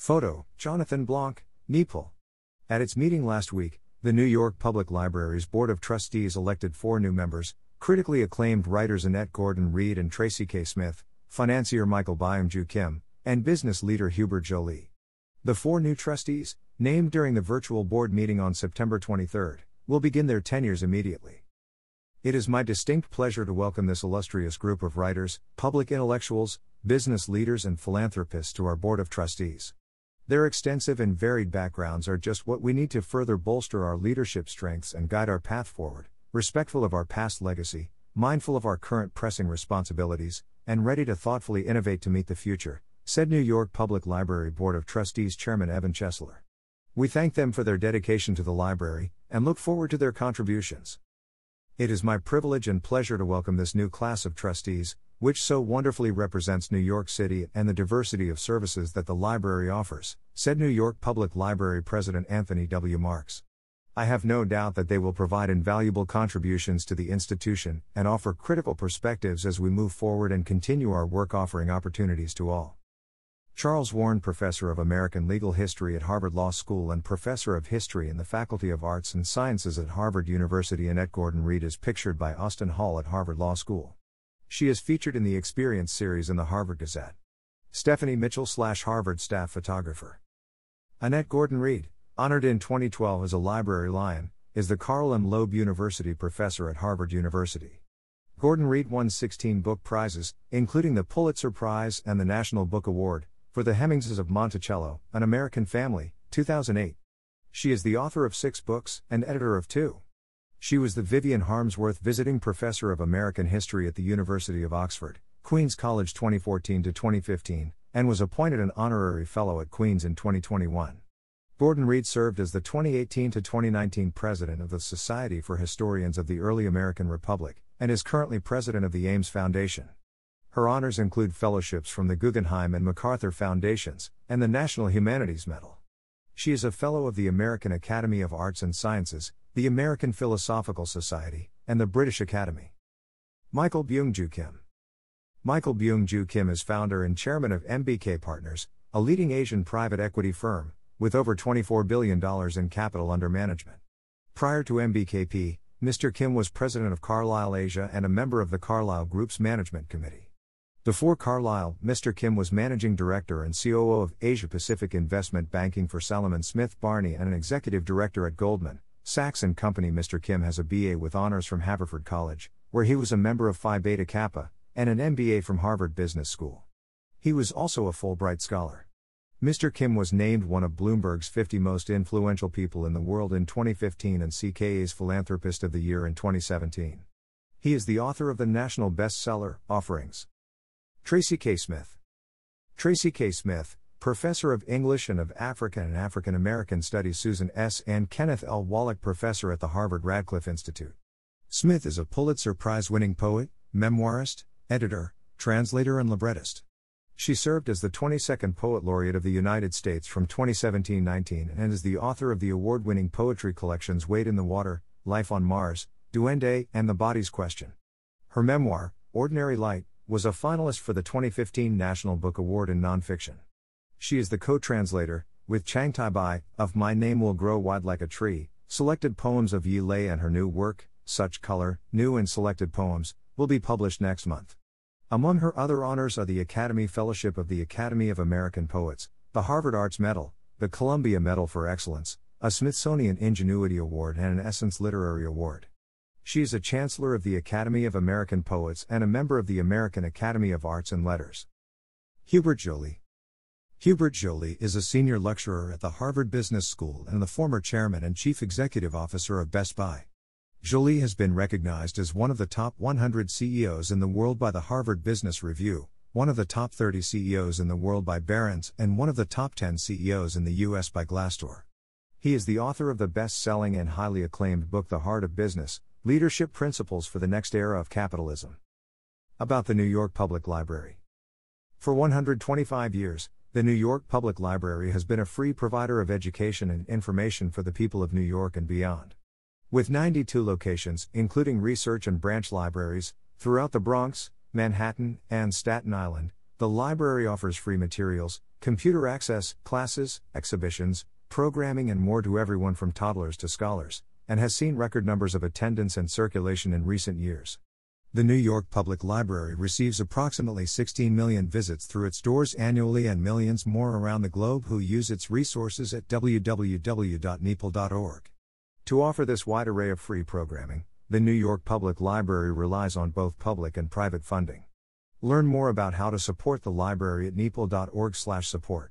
Photo Jonathan Blanc, NYPL. At its meeting last week, the New York Public Library's Board of Trustees elected four new members critically acclaimed writers Annette Gordon Reed and Tracy K. Smith, financier Michael Byung-Ju Kim, and business leader Hubert Joly. The four new trustees, named during the virtual board meeting on September 23, will begin their tenures immediately. It is my distinct pleasure to welcome this illustrious group of writers, public intellectuals, business leaders, and philanthropists to our Board of Trustees. Their extensive and varied backgrounds are just what we need to further bolster our leadership strengths and guide our path forward, respectful of our past legacy, mindful of our current pressing responsibilities, and ready to thoughtfully innovate to meet the future, said New York Public Library Board of Trustees Chairman Evan Chesler. We thank them for their dedication to the library and look forward to their contributions. It is my privilege and pleasure to welcome this new class of trustees, which so wonderfully represents New York City and the diversity of services that the library offers, said New York Public Library President Anthony W. Marx. I have no doubt that they will provide invaluable contributions to the institution and offer critical perspectives as we move forward and continue our work offering opportunities to all. Charles Warren, Professor of American Legal History at Harvard Law School and Professor of History in the Faculty of Arts and Sciences at Harvard University, Annette Gordon Reed is pictured by Austin Hall at Harvard Law School. She is featured in the Experience series in the Harvard Gazette. Stephanie Mitchell slash Harvard staff photographer. Annette Gordon Reed, honored in 2012 as a Library Lion, is the Carl M. Loeb University professor at Harvard University. Gordon Reed won 16 book prizes, including the Pulitzer Prize and the National Book Award, for The Hemingses of Monticello, An American Family, 2008. She is the author of six books and editor of two. She was the Vivian Harmsworth Visiting Professor of American History at the University of Oxford, Queen's College 2014 to 2015, and was appointed an honorary fellow at Queen's in 2021. Gordon Reed served as the 2018 to 2019 president of the Society for Historians of the Early American Republic and is currently president of the Ames Foundation. Her honors include fellowships from the Guggenheim and MacArthur Foundations and the National Humanities Medal. She is a fellow of the American Academy of Arts and Sciences the American Philosophical Society, and the British Academy. Michael Byung-Ju Kim. Michael Byung-Ju Kim is founder and chairman of MBK Partners, a leading Asian private equity firm, with over $24 billion in capital under management. Prior to MBKP, Mr. Kim was president of Carlyle Asia and a member of the Carlyle Group's management committee. Before Carlyle, Mr. Kim was managing director and COO of Asia Pacific Investment Banking for Salomon Smith Barney and an executive director at Goldman, Sachs and Company Mr. Kim has a BA with honors from Haverford College, where he was a member of Phi Beta Kappa, and an MBA from Harvard Business School. He was also a Fulbright Scholar. Mr. Kim was named one of Bloomberg's 50 most influential people in the world in 2015 and CKA's Philanthropist of the Year in 2017. He is the author of the national bestseller, Offerings. Tracy K. Smith. Tracy K. Smith, Professor of English and of African and African American Studies Susan S. and Kenneth L. Wallach Professor at the Harvard Radcliffe Institute. Smith is a Pulitzer Prize winning poet, memoirist, editor, translator, and librettist. She served as the 22nd Poet Laureate of the United States from 2017 19 and is the author of the award winning poetry collections Wade in the Water, Life on Mars, Duende, and The Body's Question. Her memoir, Ordinary Light, was a finalist for the 2015 National Book Award in Nonfiction. She is the co translator, with Changtai Bai, of My Name Will Grow Wide Like a Tree, selected poems of Yi Lei and her new work, Such Color, New and Selected Poems, will be published next month. Among her other honors are the Academy Fellowship of the Academy of American Poets, the Harvard Arts Medal, the Columbia Medal for Excellence, a Smithsonian Ingenuity Award, and an Essence Literary Award. She is a Chancellor of the Academy of American Poets and a member of the American Academy of Arts and Letters. Hubert Joly, Hubert Joly is a senior lecturer at the Harvard Business School and the former chairman and chief executive officer of Best Buy. Joly has been recognized as one of the top 100 CEOs in the world by the Harvard Business Review, one of the top 30 CEOs in the world by Barron's, and one of the top 10 CEOs in the U.S. by Glassdoor. He is the author of the best selling and highly acclaimed book The Heart of Business Leadership Principles for the Next Era of Capitalism. About the New York Public Library. For 125 years, the New York Public Library has been a free provider of education and information for the people of New York and beyond. With 92 locations, including research and branch libraries, throughout the Bronx, Manhattan, and Staten Island, The library offers free materials, computer access, classes, exhibitions, programming, and more to everyone from toddlers to scholars, and has seen record numbers of attendance and circulation in recent years. The New York Public Library receives approximately 16 million visits through its doors annually and millions more around the globe who use its resources at www.nypl.org. To offer this wide array of free programming, the New York Public Library relies on both public and private funding. Learn more about how to support the library at npl.org/support.